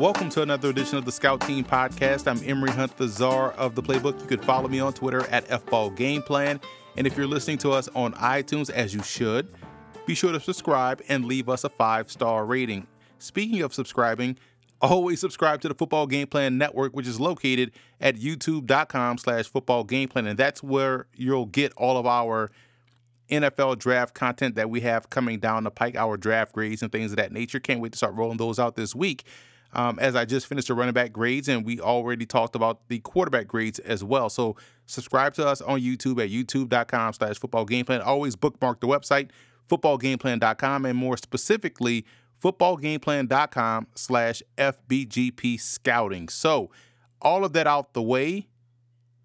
Welcome to another edition of the Scout Team Podcast. I'm Emory Hunt, the czar of the playbook. You could follow me on Twitter at FBallGamePlan. And if you're listening to us on iTunes, as you should, be sure to subscribe and leave us a five star rating. Speaking of subscribing, always subscribe to the Football Game Plan Network, which is located at youtube.com slash football game plan. And that's where you'll get all of our NFL draft content that we have coming down the pike, our draft grades and things of that nature. Can't wait to start rolling those out this week. Um, as I just finished the running back grades, and we already talked about the quarterback grades as well. So subscribe to us on YouTube at youtube.com slash football game plan. Always bookmark the website, footballgameplan.com, and more specifically, footballgameplan.com slash FBGP scouting. So all of that out the way,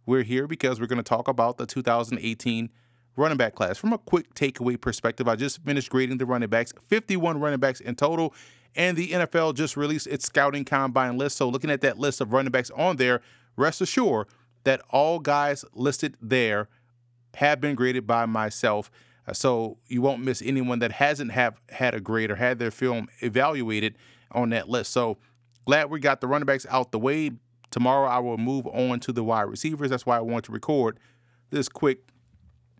we're here because we're going to talk about the 2018 running back class. From a quick takeaway perspective, I just finished grading the running backs, 51 running backs in total, and the NFL just released its scouting combine list. So looking at that list of running backs on there, rest assured that all guys listed there have been graded by myself. Uh, so you won't miss anyone that hasn't have had a grade or had their film evaluated on that list. So glad we got the running backs out the way. Tomorrow I will move on to the wide receivers. That's why I want to record this quick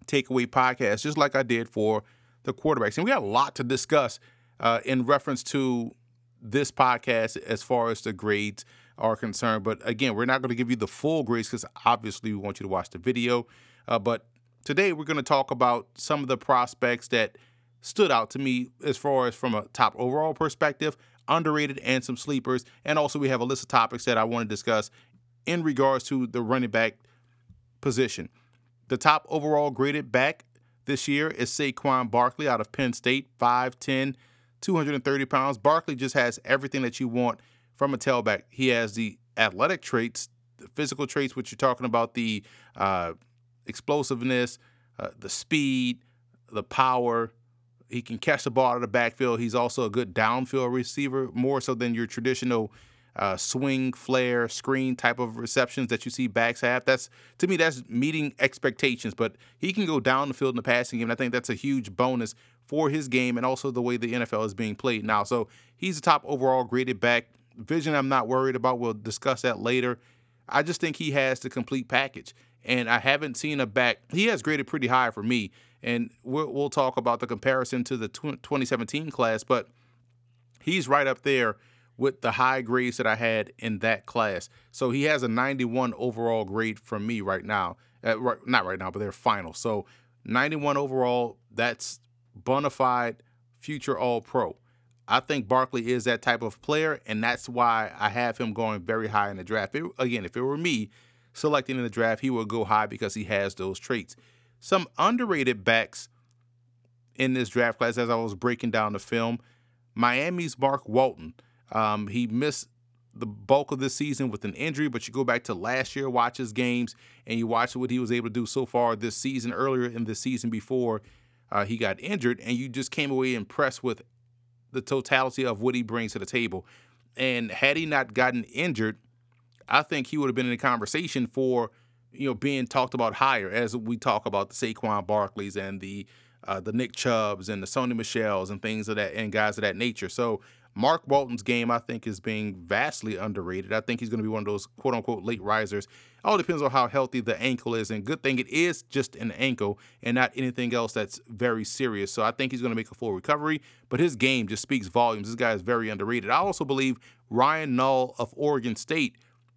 takeaway podcast, just like I did for the quarterbacks. And we got a lot to discuss uh, in reference to this podcast as far as the grades are concerned. But again, we're not going to give you the full grades because obviously we want you to watch the video. Uh, but today we're going to talk about some of the prospects that stood out to me as far as from a top overall perspective, underrated, and some sleepers. And also, we have a list of topics that I want to discuss in regards to the running back position. The top overall graded back this year is Saquon Barkley out of Penn State, 5'10, 230 pounds. Barkley just has everything that you want from a tailback. He has the athletic traits, the physical traits, which you're talking about, the uh, explosiveness, uh, the speed, the power. He can catch the ball out of the backfield. He's also a good downfield receiver, more so than your traditional uh, swing, flare, screen type of receptions that you see backs have. That's to me, that's meeting expectations. But he can go down the field in the passing game. And I think that's a huge bonus for his game and also the way the NFL is being played now. So he's a top overall graded back. Vision, I'm not worried about. We'll discuss that later. I just think he has the complete package. And I haven't seen a back. He has graded pretty high for me. And we'll, we'll talk about the comparison to the 2017 class, but he's right up there with the high grades that I had in that class. So he has a 91 overall grade from me right now. Right, not right now, but they're final. So 91 overall, that's bona fide future All Pro. I think Barkley is that type of player, and that's why I have him going very high in the draft. It, again, if it were me selecting in the draft, he would go high because he has those traits. Some underrated backs in this draft class, as I was breaking down the film, Miami's Mark Walton. Um, he missed the bulk of this season with an injury, but you go back to last year, watch his games, and you watch what he was able to do so far this season, earlier in the season before uh, he got injured, and you just came away impressed with the totality of what he brings to the table. And had he not gotten injured, I think he would have been in the conversation for you know being talked about higher as we talk about the Saquon Barkleys and the uh, the Nick Chubbs and the Sony Michels and things of that and guys of that nature. So Mark Walton's game, I think, is being vastly underrated. I think he's going to be one of those quote unquote late risers. All depends on how healthy the ankle is. And good thing it is just an ankle and not anything else that's very serious. So I think he's going to make a full recovery. But his game just speaks volumes. This guy is very underrated. I also believe Ryan Nall of Oregon State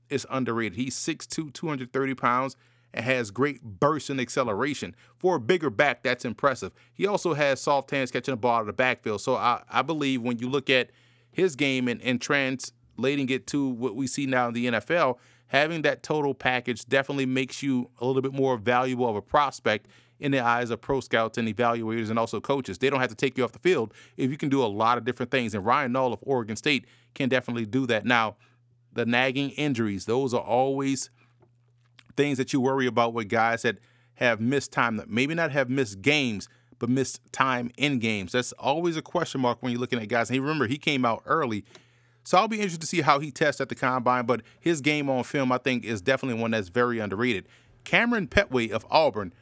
is underrated. He's 6'2, 230 pounds and has great burst and acceleration. For a bigger back, that's impressive. He also has soft hands catching the ball out of the backfield. So I, I believe when you look at his game and, and translating it to what we see now in the NFL, having that total package definitely makes you a little bit more valuable of a prospect in the eyes of pro scouts and evaluators and also coaches. They don't have to take you off the field if you can do a lot of different things. And Ryan Nall of Oregon State can definitely do that. Now, the nagging injuries, those are always things that you worry about with guys that have missed time, that maybe not have missed games, but missed time in games. That's always a question mark when you're looking at guys. And remember, he came out early. So I'll be interested to see how he tests at the combine, but his game on film, I think, is definitely one that's very underrated. Kamryn Pettway of Auburn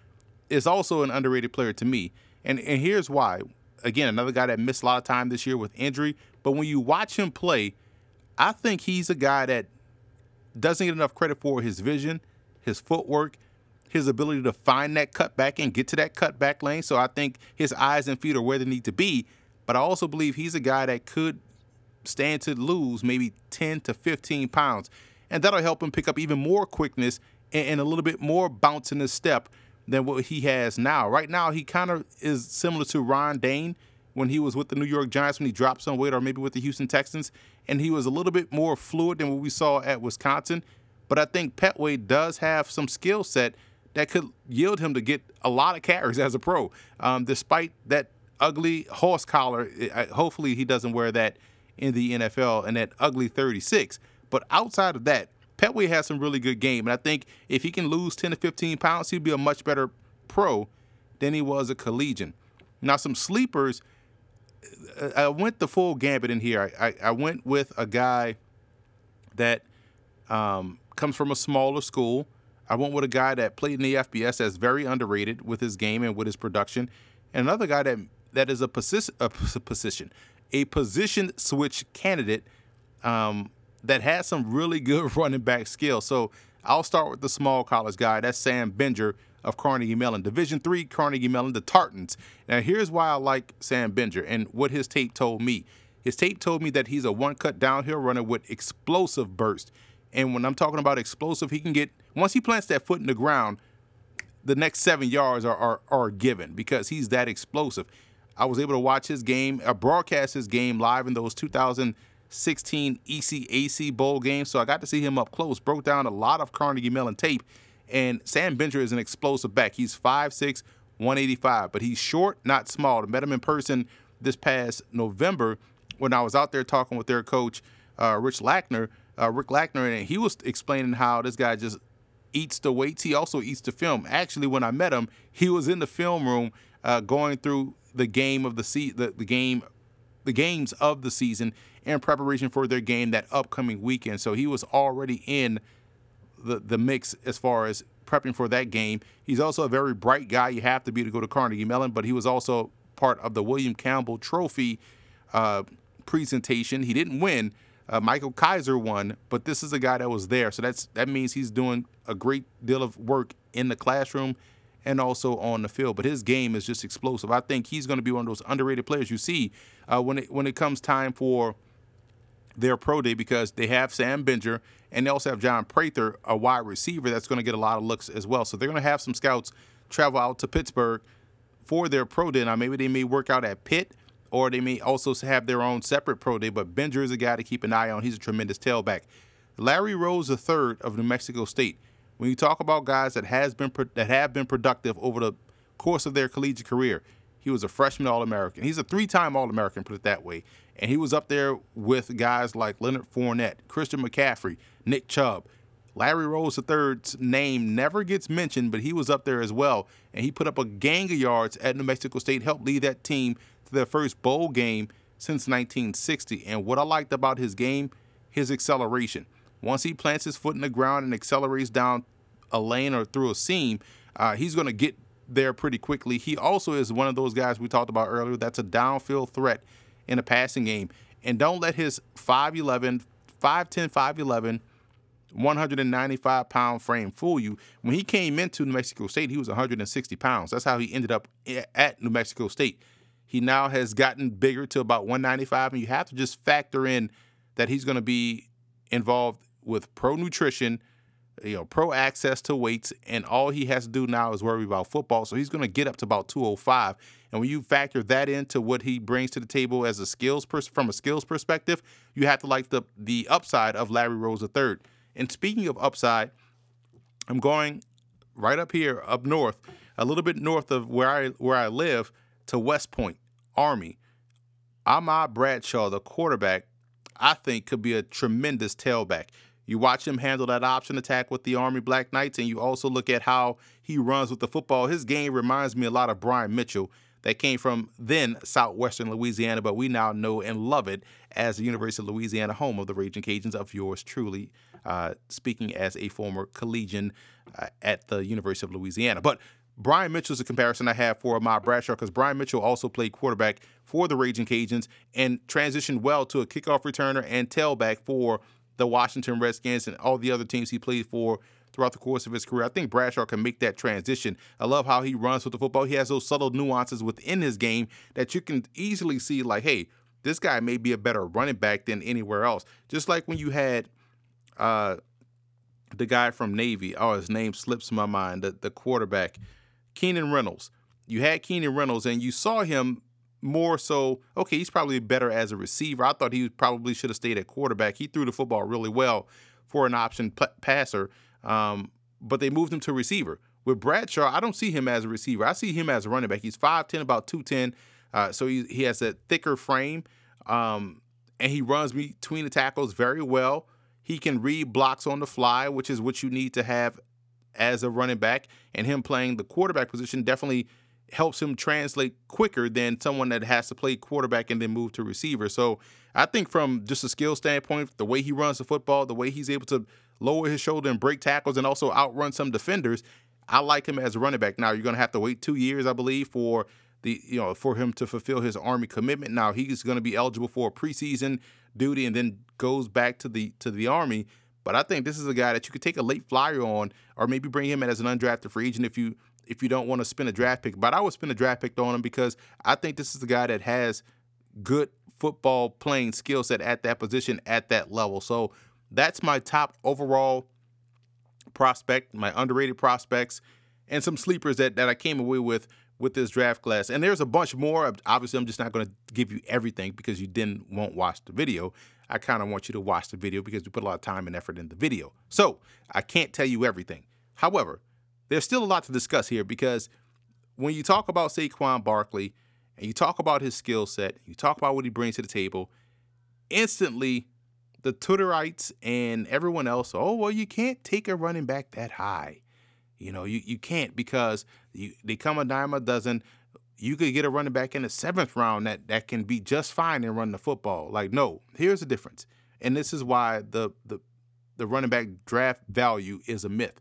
is also an underrated player to me. And, and here's why. Again, another guy that missed a lot of time this year with injury, but when you watch him play, I think he's a guy that doesn't get enough credit for his vision, his footwork, his ability to find that cutback and get to that cutback lane. So I think his eyes and feet are where they need to be. But I also believe he's a guy that could stand to lose maybe 10 to 15 pounds. And that'll help him pick up even more quickness and, and a little bit more bounce in his step than what he has now. Right now, he kind of is similar to Ron Dayne when he was with the New York Giants when he dropped some weight, or maybe with the Houston Texans, and he was a little bit more fluid than what we saw at Wisconsin. But I think Pettway does have some skill set that could yield him to get a lot of carries as a pro, um, despite that ugly horse collar. Hopefully, he doesn't wear that in the NFL and that ugly 36. But outside of that, Pettway has some really good game, and I think if he can lose 10 to 15 pounds, he'd be a much better pro than he was a collegian. Now, some sleepers. Uh, I went the full gambit in here. I, I, I went with a guy that um, comes from a smaller school. I went with a guy that played in the FBS that's very underrated with his game and with his production, and another guy that that is a position a position a position switch candidate um, that has some really good running back skill. So I'll start with the small college guy. That's Sam Benger of Carnegie Mellon, Division three Carnegie Mellon, the Tartans. Now here's why I like Sam Benger and what his tape told me. His tape told me that he's a one-cut downhill runner with explosive burst. And when I'm talking about explosive, he can get once he plants that foot in the ground, the next seven yards are are, are given because he's that explosive. I was able to watch his game, uh, broadcast his game live in those 2016 ECAC bowl games. So I got to see him up close. Broke down a lot of Carnegie Mellon tape. And Sam Benger is an explosive back. He's 5'6, 185, but he's short, not small. I met him in person this past November when I was out there talking with their coach, uh, Rich Lackner, uh, Rick Lackner, and he was explaining how this guy just eats the weights. He also eats the film. Actually, when I met him, he was in the film room uh, going through the game of the se- the, the game the games of the season in preparation for their game that upcoming weekend. So he was already in the the mix as far as prepping for that game. He's also a very bright guy. You have to be to go to Carnegie Mellon, but he was also part of the William Campbell Trophy uh, presentation. He didn't win. Uh, Micah Kiser won, but this is a guy that was there. So that's that means he's doing a great deal of work in the classroom and also on the field. But his game is just explosive. I think he's going to be one of those underrated players you see uh, when it when it comes time for their pro day because they have Sam Benger and they also have John Prather, a wide receiver that's going to get a lot of looks as well. So they're going to have some scouts travel out to Pittsburgh for their pro day. Now maybe they may work out at Pitt or they may also have their own separate pro day. But Benger is a guy to keep an eye on. He's a tremendous tailback. Larry Rose III of New Mexico State when you talk about guys that has been that have been productive over the course of their collegiate career, he was a freshman All-American. He's a three-time All-American, put it that way. And he was up there with guys like Leonard Fournette, Christian McCaffrey, Nick Chubb. Larry Rose III's name never gets mentioned, but he was up there as well. And he put up a gang of yards at New Mexico State, helped lead that team to their first bowl game since 1960. And what I liked about his game, his acceleration. Once he plants his foot in the ground and accelerates down a lane or through a seam, uh, he's going to get there pretty quickly. He also is one of those guys we talked about earlier that's a downfield threat in a passing game. And don't let his 5'11, 5'10, 5'11, 195 pound frame fool you. When he came into New Mexico State, he was 160 pounds. That's how he ended up at New Mexico State. He now has gotten bigger to about 195, and you have to just factor in that he's going to be involved with pro nutrition, you know, pro access to weights, and all he has to do now is worry about football. So he's going to get up to about 205. And when you factor that into what he brings to the table as a skills pers- from a skills perspective, you have to like the the upside of Larry Rose III. And speaking of upside, I'm going right up here up north, a little bit north of where I where I live to West Point Army. Ahmad Bradshaw, the quarterback, I think could be a tremendous tailback. You watch him handle that option attack with the Army Black Knights, and you also look at how he runs with the football. His game reminds me a lot of Brian Mitchell, that came from then southwestern Louisiana, but we now know and love it as the University of Louisiana, home of the Raging Cajuns of yours truly, uh, speaking as a former collegian uh, at the University of Louisiana. But Brian Mitchell's a comparison I have for Ahmad Bradshaw because Brian Mitchell also played quarterback for the Raging Cajuns and transitioned well to a kickoff returner and tailback for the Washington Redskins and all the other teams he played for throughout the course of his career. I think Bradshaw can make that transition. I love how he runs with the football. He has those subtle nuances within his game that you can easily see, like, hey, this guy may be a better running back than anywhere else. Just like when you had uh, the guy from Navy, oh, his name slips my mind, the, the quarterback, Keenan Reynolds. You had Keenan Reynolds, and you saw him more so. Okay, he's probably better as a receiver. I thought he probably should have stayed at quarterback. He threw the football really well for an option p- passer, um, but they moved him to receiver. With Bradshaw, I don't see him as a receiver. I see him as a running back. He's 5'10, about 210. Uh, so he, he has a thicker frame, um, and he runs between the tackles very well. He can read blocks on the fly, which is what you need to have as a running back, and him playing the quarterback position definitely helps him translate quicker than someone that has to play quarterback and then move to receiver. So I think from just a skill standpoint, the way he runs the football, the way he's able to lower his shoulder and break tackles and also outrun some defenders, I like him as a running back. Now you're to have to wait two years, I believe, for the you know for him to fulfill his army commitment. Now he's to be eligible for preseason duty and then goes back to the to the army. But I think this is a guy that you could take a late flyer on, or maybe bring him in as an undrafted free agent if you if you don't want to spend a draft pick. But I would spend a draft pick on him because I think this is a guy that has good football playing skill set at that position at that level. So that's my top overall prospect, my underrated prospects, and some sleepers that, that I came away with with this draft class. And there's a bunch more. Obviously, I'm just not going to give you everything because you didn't won't watch the video. I kind of want you to watch the video because we put a lot of time and effort in the video. So I can't tell you everything. However, there's still a lot to discuss here because when you talk about Saquon Barkley and you talk about his skill set, you talk about what he brings to the table, instantly the Twitterites and everyone else, oh well, you can't take a running back that high. You know, you, you can't because you, they come a dime a dozen. You could get a running back in the seventh round that, that can be just fine and run the football. Like, no, here's the difference. And this is why the, the, the running back draft value is a myth.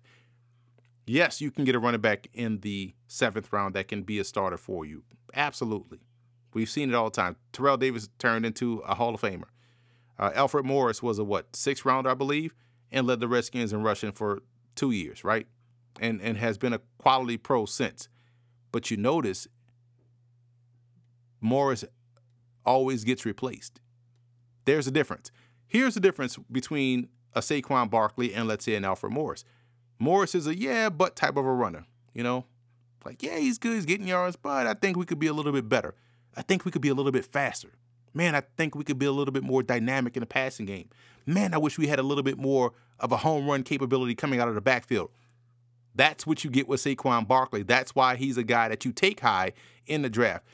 Yes, you can get a running back in the seventh round that can be a starter for you. Absolutely. We've seen it all the time. Terrell Davis turned into a Hall of Famer. Uh, Alfred Morris was a what, sixth rounder, I believe, and led the Redskins in rushing for two years, right? and, and has been a quality pro since. But you notice Morris always gets replaced. There's a difference. Here's the difference between a Saquon Barkley and let's say an Alfred Morris. Morris is a yeah, but type of a runner. You know, like yeah, he's good, he's getting yards, but I think we could be a little bit better. I think we could be a little bit faster. Man, I think we could be a little bit more dynamic in the passing game. Man, I wish we had a little bit more of a home run capability coming out of the backfield. That's what you get with Saquon Barkley. That's why he's a guy that you take high in the draft.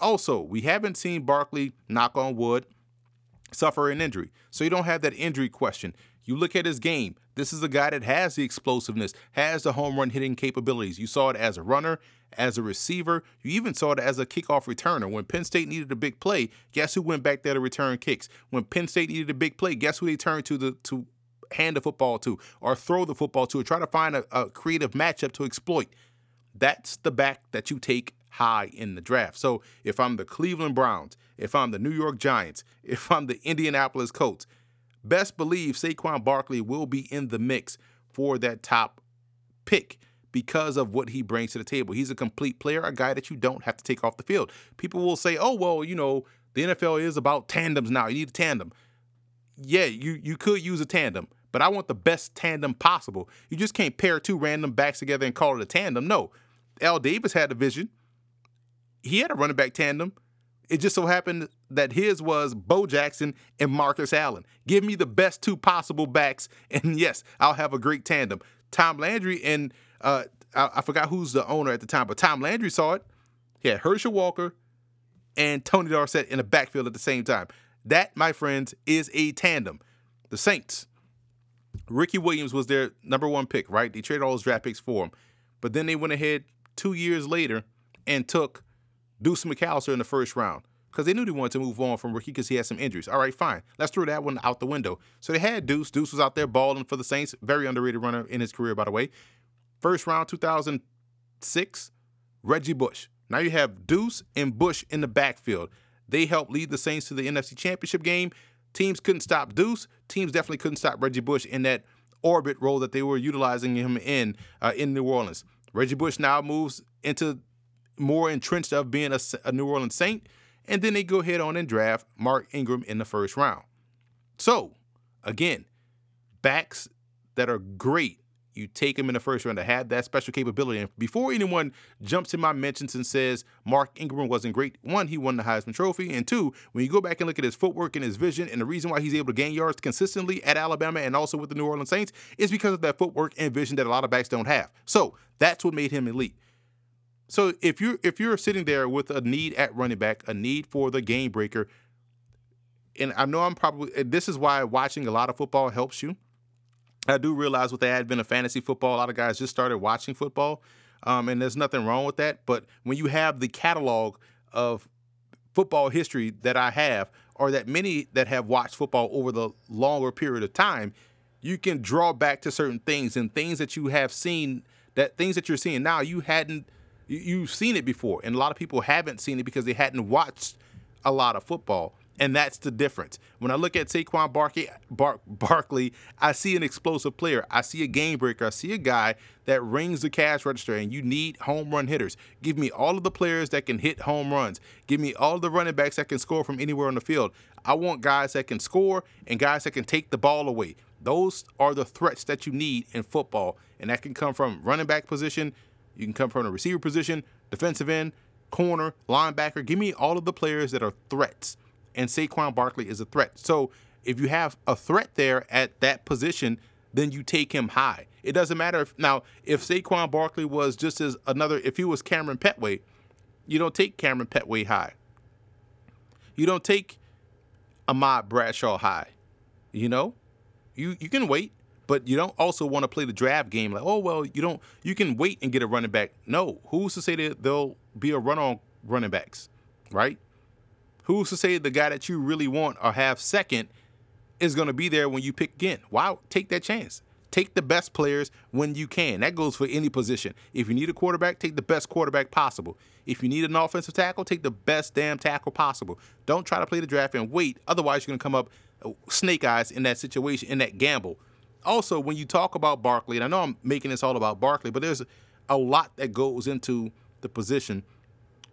Also, we haven't seen Barkley, knock on wood, suffer an injury. So you don't have that injury question. You look at his game. This is a guy that has the explosiveness, has the home run hitting capabilities. You saw it as a runner, as a receiver. You even saw it as a kickoff returner. When Penn State needed a big play, guess who went back there to return kicks? When Penn State needed a big play, guess who they turned to the to hand the football to or throw the football to or try to find a, a creative matchup to exploit. That's the back that you take high in the draft. So if I'm the Cleveland Browns, if I'm the New York Giants, if I'm the Indianapolis Colts, best believe Saquon Barkley will be in the mix for that top pick because of what he brings to the table. He's a complete player, a guy that you don't have to take off the field. People will say, "Oh, well, you know, the NFL is about tandems now. You need a tandem." Yeah, you you could use a tandem, but I want the best tandem possible. You just can't pair two random backs together and call it a tandem. No. Al Davis had a vision. He had a running back tandem. It just so happened that his was Bo Jackson and Marcus Allen. Give me the best two possible backs, and yes, I'll have a great tandem. Tom Landry and uh, I, I, forgot who's the owner at the time, but Tom Landry saw it. He had Herschel Walker and Tony Dorsett in the backfield at the same time. That, my friends, is a tandem. The Saints Ricky Williams was their number one pick, right? They traded all those draft picks for him. But then they went ahead two years later and took Deuce McAllister in the first round because they knew they wanted to move on from Ricky because he had some injuries. All right, fine. Let's throw that one out the window. So they had Deuce. Deuce was out there balling for the Saints. Very underrated runner in his career, by the way. First round, 2000 six, Reggie Bush. Now you have Deuce and Bush in the backfield. They helped lead the Saints to the NFC Championship game. Teams couldn't stop Deuce. Teams definitely couldn't stop Reggie Bush in that orbit role that they were utilizing him in uh, in New Orleans. Reggie Bush now moves into more entrenched of being a, a New Orleans Saint, and then they go ahead on and draft Mark Ingram in the first round. So, again, backs that are great you take them in the first round to have that special capability. And before anyone jumps in my mentions and says Mark Ingram wasn't great, one, he won the Heisman Trophy. And two, when you go back and look at his footwork and his vision and the reason why he's able to gain yards consistently at Alabama and also with the New Orleans Saints is because of that footwork and vision that a lot of backs don't have. So that's what made him elite. So if you're if you're sitting there with a need at running back, a need for the game breaker, and I know I'm probably this is why watching a lot of football helps you I do realize with the advent of fantasy football, a lot of guys just started watching football, um, and there's nothing wrong with that. But when you have the catalog of football history that I have, or that many that have watched football over the longer period of time, you can draw back to certain things and things that you have seen that things that you're seeing now you hadn't you've seen it before and a lot of people haven't seen it because they hadn't watched a lot of football and that's the difference. When I look at Saquon Barkley, Bar- Barkley, I see an explosive player. I see a game breaker. I see a guy that rings the cash register, and you need home run hitters. Give me all of the players that can hit home runs. Give me all the running backs that can score from anywhere on the field. I want guys that can score and guys that can take the ball away. Those are the threats that you need in football, and that can come from running back position. You can come from the receiver position, defensive end, corner, linebacker. Give me all of the players that are threats and Saquon Barkley is a threat. So if you have a threat there at that position, then you take him high. It doesn't matter if now if Saquon Barkley was just as another if he was Kamryn Pettway, you don't take Kamryn Pettway high. You don't take Ahmad Bradshaw high. You know? You you can wait, but you don't also want to play the draft game like, oh well, you don't you can wait and get a running back. No, who's to say that there'll be a run on running backs, right? Who's to say the guy that you really want or have second is going to be there when you pick again? Why take that chance? Take the best players when you can. That goes for any position. If you need a quarterback, take the best quarterback possible. If you need an offensive tackle, take the best damn tackle possible. Don't try to play the draft and wait. Otherwise, you're going to come up uh, snake eyes in that situation, in that gamble. Also, when you talk about Barkley, and I know I'm making this all about Barkley, but there's a lot that goes into the position.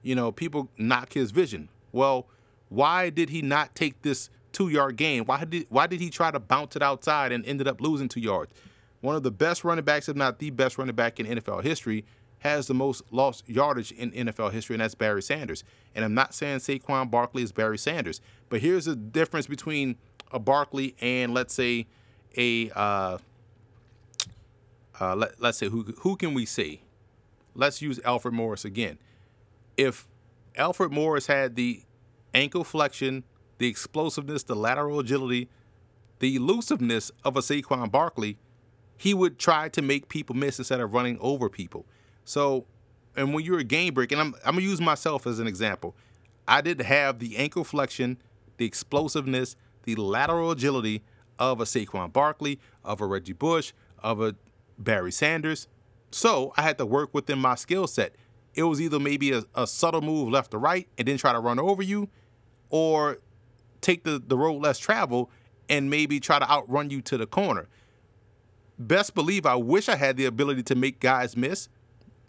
You know, people knock his vision. Well, why did he not take this two yard gain? Why did why did he try to bounce it outside and ended up losing two yards? One of the best running backs, if not the best running back in NFL history, has the most lost yardage in NFL history, and that's Barry Sanders. And I'm not saying Saquon Barkley is Barry Sanders, but here's the difference between a Barkley and let's say a uh, uh, let, let's say who who can we say? Let's use Alfred Morris again. If Alfred Morris had the ankle flexion, the explosiveness, the lateral agility, the elusiveness of a Saquon Barkley, he would try to make people miss instead of running over people. So, and when you're a game break, and I'm, I'm gonna use myself as an example, I didn't have the ankle flexion, the explosiveness, the lateral agility of a Saquon Barkley, of a Reggie Bush, of a Barry Sanders. So I had to work within my skill set. It was either maybe a, a subtle move left to right and then try to run over you, or take the, the road less traveled and maybe try to outrun you to the corner. Best believe I wish I had the ability to make guys miss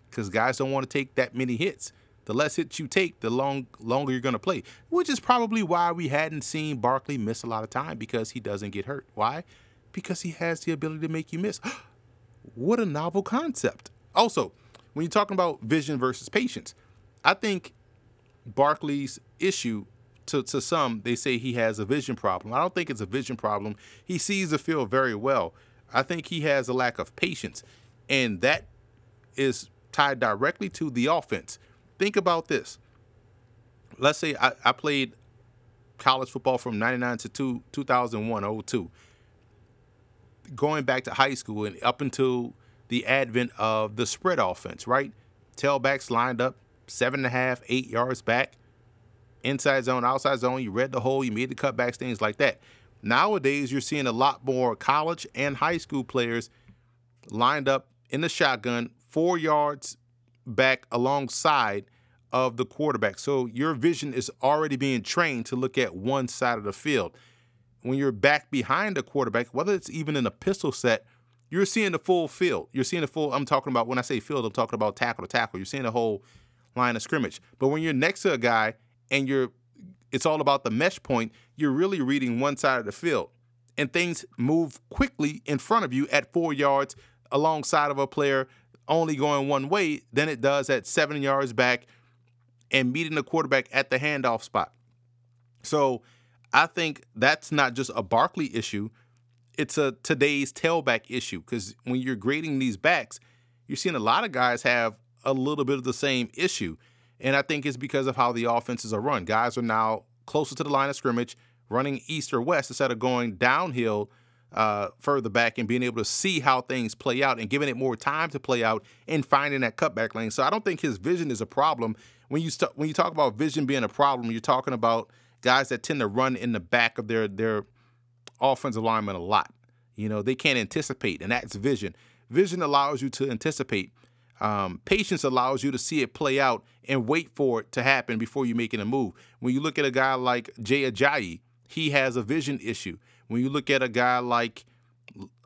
because guys don't want to take that many hits. The less hits you take, the long longer you're going to play, which is probably why we hadn't seen Barkley miss a lot of time because he doesn't get hurt. Why? Because he has the ability to make you miss. what a novel concept. Also, when you're talking about vision versus patience, I think Barkley's issue to, to some, they say he has a vision problem. I don't think it's a vision problem. He sees the field very well. I think he has a lack of patience, and that is tied directly to the offense. Think about this. Let's say I, I played college football from 99 to two, 2001, 02. Going back to high school and up until the advent of the spread offense, right? Tailbacks lined up seven and a half, eight yards back inside zone, outside zone. You read the hole, you made the cutbacks, things like that. Nowadays, you're seeing a lot more college and high school players lined up in the shotgun, four yards back alongside of the quarterback. So your vision is already being trained to look at one side of the field. When you're back behind the quarterback, whether it's even in a pistol set, you're seeing the full field. You're seeing the full. I'm talking about when I say field, I'm talking about tackle to tackle. You're seeing the whole line of scrimmage. But when you're next to a guy and you're, it's all about the mesh point. You're really reading one side of the field, and things move quickly in front of you at four yards alongside of a player only going one way than it does at seven yards back and meeting the quarterback at the handoff spot. So I think that's not just a Barkley issue, it's a today's tailback issue because when you're grading these backs, you're seeing a lot of guys have a little bit of the same issue. And I think it's because of how the offenses are run. Guys are now closer to the line of scrimmage, running east or west instead of going downhill uh, further back and being able to see how things play out and giving it more time to play out and finding that cutback lane. So I don't think his vision is a problem. When you st- when you talk about vision being a problem, you're talking about guys that tend to run in the back of their their offensive lineman a lot. You know, they can't anticipate, and that's vision. Vision allows you to anticipate. Um, patience allows you to see it play out and wait for it to happen before you making a move. When you look at a guy like Jay Ajayi, he has a vision issue. When you look at a guy like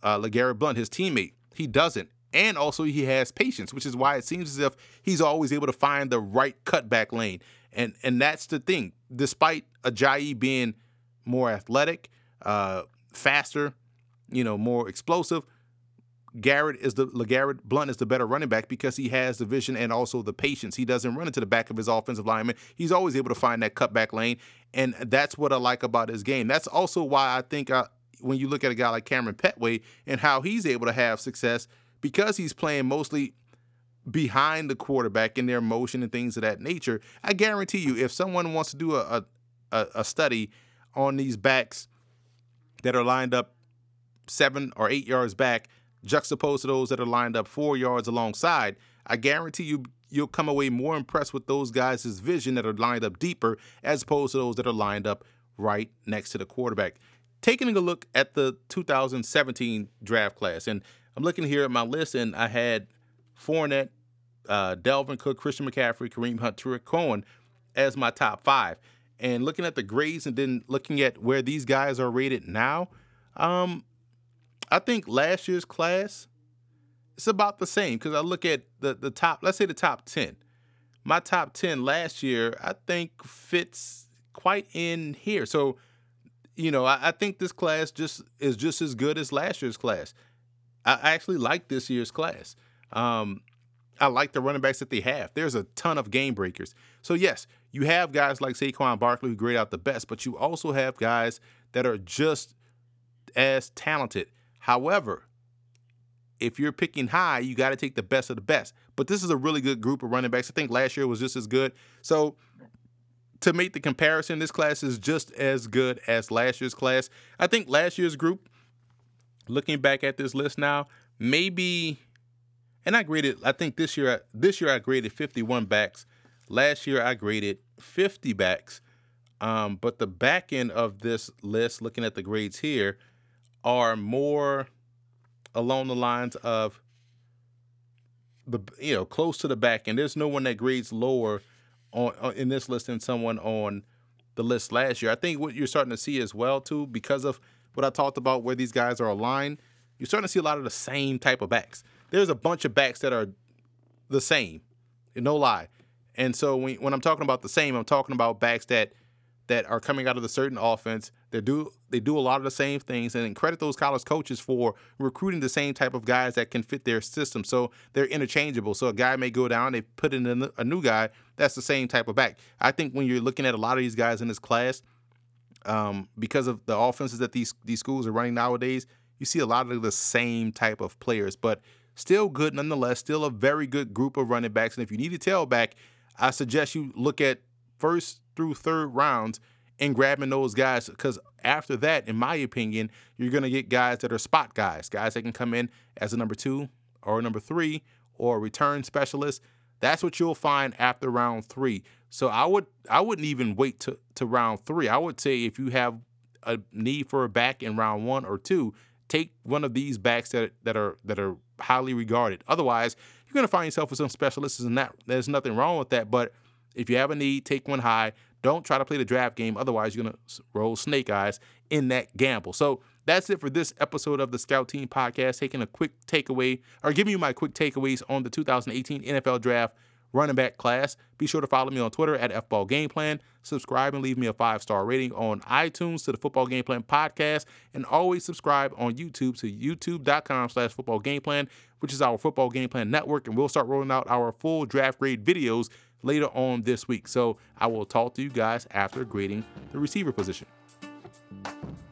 uh, LeGarrette Blunt, his teammate, he doesn't. And also, he has patience, which is why it seems as if he's always able to find the right cutback lane. And and that's the thing. Despite Ajayi being more athletic, uh, faster, you know, more explosive, Garrett is the LeGarrette Blunt is the better running back because he has the vision and also the patience. He doesn't run into the back of his offensive lineman. He's always able to find that cutback lane, and that's what I like about his game. That's also why I think I, uh, when you look at a guy like Kamryn Pettway and how he's able to have success because he's playing mostly behind the quarterback in their motion and things of that nature. I guarantee you, if someone wants to do a a, a study on these backs that are lined up seven or eight yards back juxtaposed to those that are lined up four yards alongside, I guarantee you you'll come away more impressed with those guys' vision that are lined up deeper as opposed to those that are lined up right next to the quarterback. Taking a look at the 2017 draft class, and I'm looking here at my list, and I had Fournette, uh, Dalvin Cook, Christian McCaffrey, Kareem Hunt, Tarik Cohen as my top five. And looking at the grades and then looking at where these guys are rated now, um, I think last year's class, it's about the same because I look at the the top, let's say the top 10. My top 10 last year, I think fits quite in here. So, you know, I, I think this class just is just as good as last year's class. I actually like this year's class. Um, I like the running backs that they have. There's a ton of game breakers. So yes, you have guys like Saquon Barkley who grade out the best, but you also have guys that are just as talented However, if you're picking high, you got to take the best of the best. But this is a really good group of running backs. I think last year was just as good. So to make the comparison, this class is just as good as last year's class. I think last year's group, looking back at this list now, maybe and I graded I think this year this year I graded 51 backs. Last year I graded 50 backs. Um, but the back end of this list, looking at the grades here, are more along the lines of the you know close to the back end. there's no one that grades lower on, on, in this list than someone on the list last year. I think what you're starting to see as well too because of what I talked about where these guys are aligned, you're starting to see a lot of the same type of backs. There's a bunch of backs that are the same, no lie. And so when, when I'm talking about the same, I'm talking about backs that that are coming out of the certain offense. They do they do a lot of the same things, and credit those college coaches for recruiting the same type of guys that can fit their system. So they're interchangeable. So a guy may go down, they put in a new guy that's the same type of back. I think when you're looking at a lot of these guys in this class, um, because of the offenses that these these schools are running nowadays, you see a lot of the same type of players, but still good nonetheless. Still a very good group of running backs. And if you need a tailback, I suggest you look at first through third rounds and grabbing those guys because after that, in my opinion, you're going to get guys that are spot guys, guys that can come in as a number two or a number three or return specialist. That's what you'll find after round three. So I would I wouldn't even wait to, to round three. I would say if you have a need for a back in round one or two, take one of these backs that that are that are highly regarded. Otherwise, you're to find yourself with some specialists, and that there's nothing wrong with that. But if you have a need, take one high. Don't try to play the draft game. Otherwise, you're to roll snake eyes in that gamble. So that's it for this episode of the Scout Team Podcast. Taking a quick takeaway or giving you my quick takeaways on the 2018 NFL Draft running back class. Be sure to follow me on Twitter at FBall Game Plan. Subscribe and leave me a five star rating on iTunes to the Football Game Plan podcast, and always subscribe on YouTube to youtube.com/slash Football Game Plan, which is our Football Game Plan network, and we'll start rolling out our full draft grade videos later on this week. So I will talk to you guys after grading the receiver position you